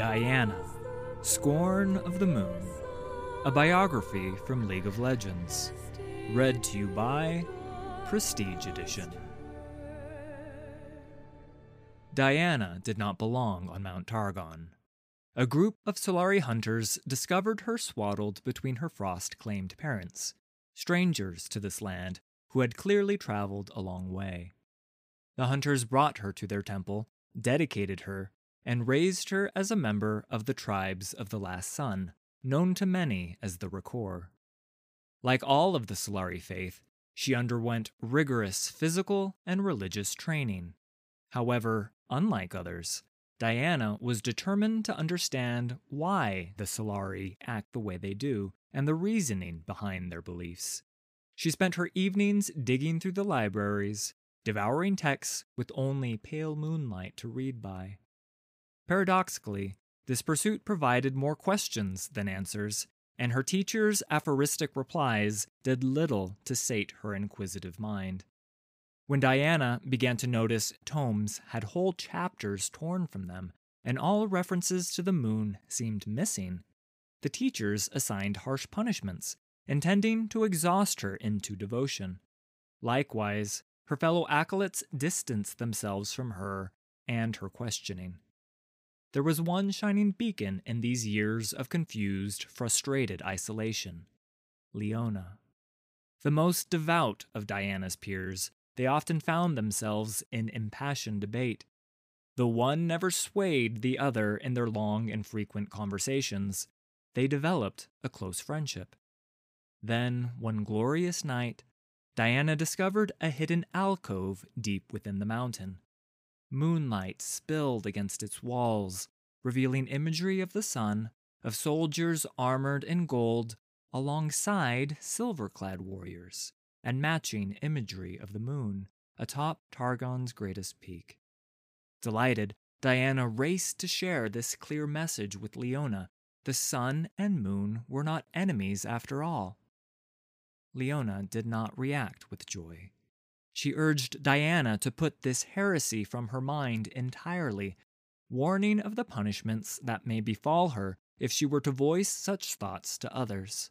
Diana, Scorn of the Moon, a biography from League of Legends. Read to you by Prestige Edition. Diana did not belong on Mount Targon. A group of Solari hunters discovered her swaddled between her frost claimed parents, strangers to this land who had clearly traveled a long way. The hunters brought her to their temple, dedicated her, and raised her as a member of the tribes of the Last Sun, known to many as the Rakkor. Like all of the Solari faith, she underwent rigorous physical and religious training. However, unlike others, Diana was determined to understand why the Solari act the way they do and the reasoning behind their beliefs. She spent her evenings digging through the libraries, devouring texts with only pale moonlight to read by. Paradoxically, this pursuit provided more questions than answers, and her teacher's aphoristic replies did little to sate her inquisitive mind. When Diana began to notice tomes had whole chapters torn from them, and all references to the moon seemed missing, the teachers assigned harsh punishments, intending to exhaust her into devotion. Likewise, her fellow acolytes distanced themselves from her and her questioning. There was one shining beacon in these years of confused, frustrated isolation Leona. The most devout of Diana's peers, they often found themselves in impassioned debate. The one never swayed the other in their long and frequent conversations. They developed a close friendship. Then, one glorious night, Diana discovered a hidden alcove deep within the mountain. Moonlight spilled against its walls, revealing imagery of the sun, of soldiers armored in gold, alongside silver clad warriors, and matching imagery of the moon atop Targon's greatest peak. Delighted, Diana raced to share this clear message with Leona. The sun and moon were not enemies after all. Leona did not react with joy. She urged Diana to put this heresy from her mind entirely, warning of the punishments that may befall her if she were to voice such thoughts to others.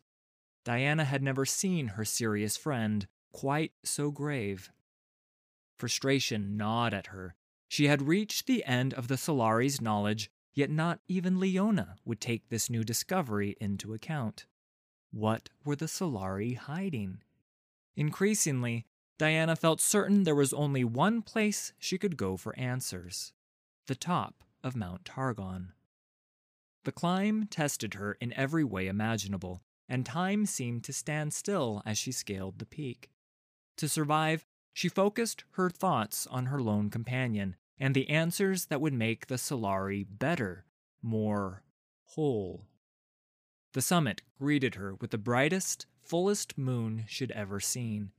Diana had never seen her serious friend quite so grave. Frustration gnawed at her. She had reached the end of the Solari's knowledge, yet not even Leona would take this new discovery into account. What were the Solari hiding? Increasingly, Diana felt certain there was only one place she could go for answers the top of Mount Targon. The climb tested her in every way imaginable, and time seemed to stand still as she scaled the peak. To survive, she focused her thoughts on her lone companion and the answers that would make the Solari better, more whole. The summit greeted her with the brightest, fullest moon she'd ever seen.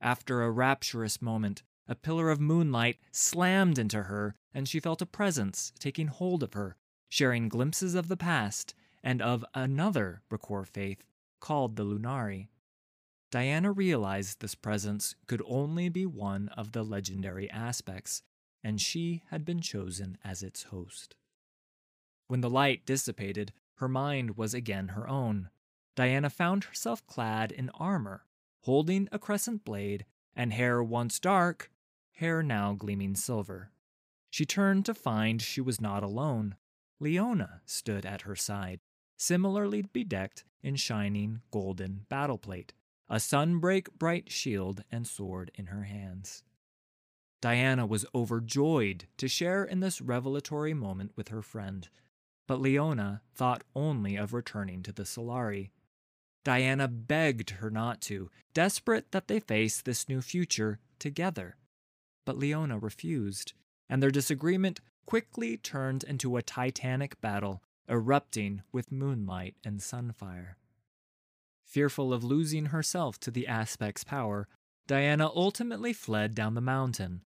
After a rapturous moment, a pillar of moonlight slammed into her, and she felt a presence taking hold of her, sharing glimpses of the past and of another Rakkor faith called the Lunari. Diana realized this presence could only be one of the legendary aspects, and she had been chosen as its host. When the light dissipated, her mind was again her own. Diana found herself clad in armor, holding a crescent blade, and hair once dark, hair now gleaming silver. She turned to find she was not alone. Leona stood at her side, similarly bedecked in shining golden battle plate, a sunbreak bright shield and sword in her hands. Diana was overjoyed to share in this revelatory moment with her friend, but Leona thought only of returning to the Solari. Diana begged her not to, desperate that they face this new future together. But Leona refused. and their disagreement quickly turned into a titanic battle erupting with moonlight and sunfire. Fearful of losing herself to the aspect's power, Diana ultimately fled down the mountain.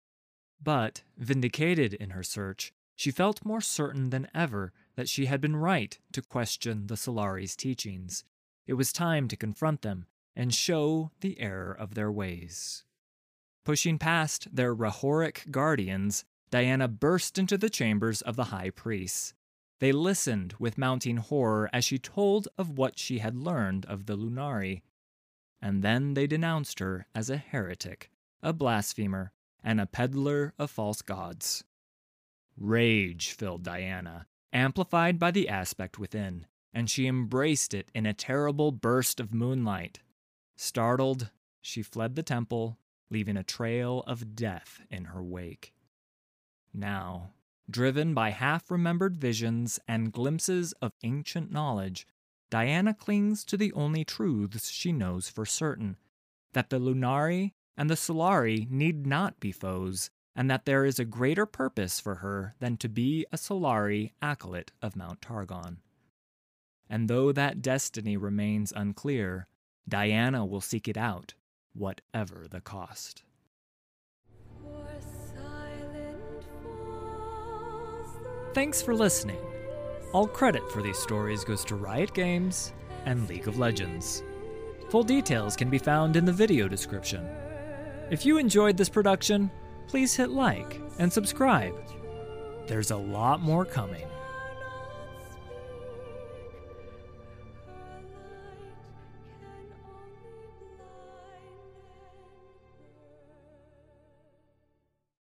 But, vindicated in her search, she felt more certain than ever that she had been right to question the Solari's teachings. It was time to confront them and show the error of their ways. Pushing past their Rahoric guardians, Diana burst into the chambers of the high priests. They listened with mounting horror as she told of what she had learned of the Lunari. And then they denounced her as a heretic, a blasphemer, and a peddler of false gods. Rage filled Diana, amplified by the aspect within, and she embraced it in a terrible burst of moonlight. Startled, she fled the temple, leaving a trail of death in her wake. Now, Driven by half remembered visions and glimpses of ancient knowledge, Diana clings to the only truths she knows for certain that the Lunari and the Solari need not be foes, and that there is a greater purpose for her than to be a Solari acolyte of Mount Targon. And though that destiny remains unclear, Diana will seek it out, whatever the cost. Thanks for listening. All credit for these stories goes to Riot Games and League of Legends. Full details can be found in the video description. If you enjoyed this production, please hit like and subscribe. There's a lot more coming.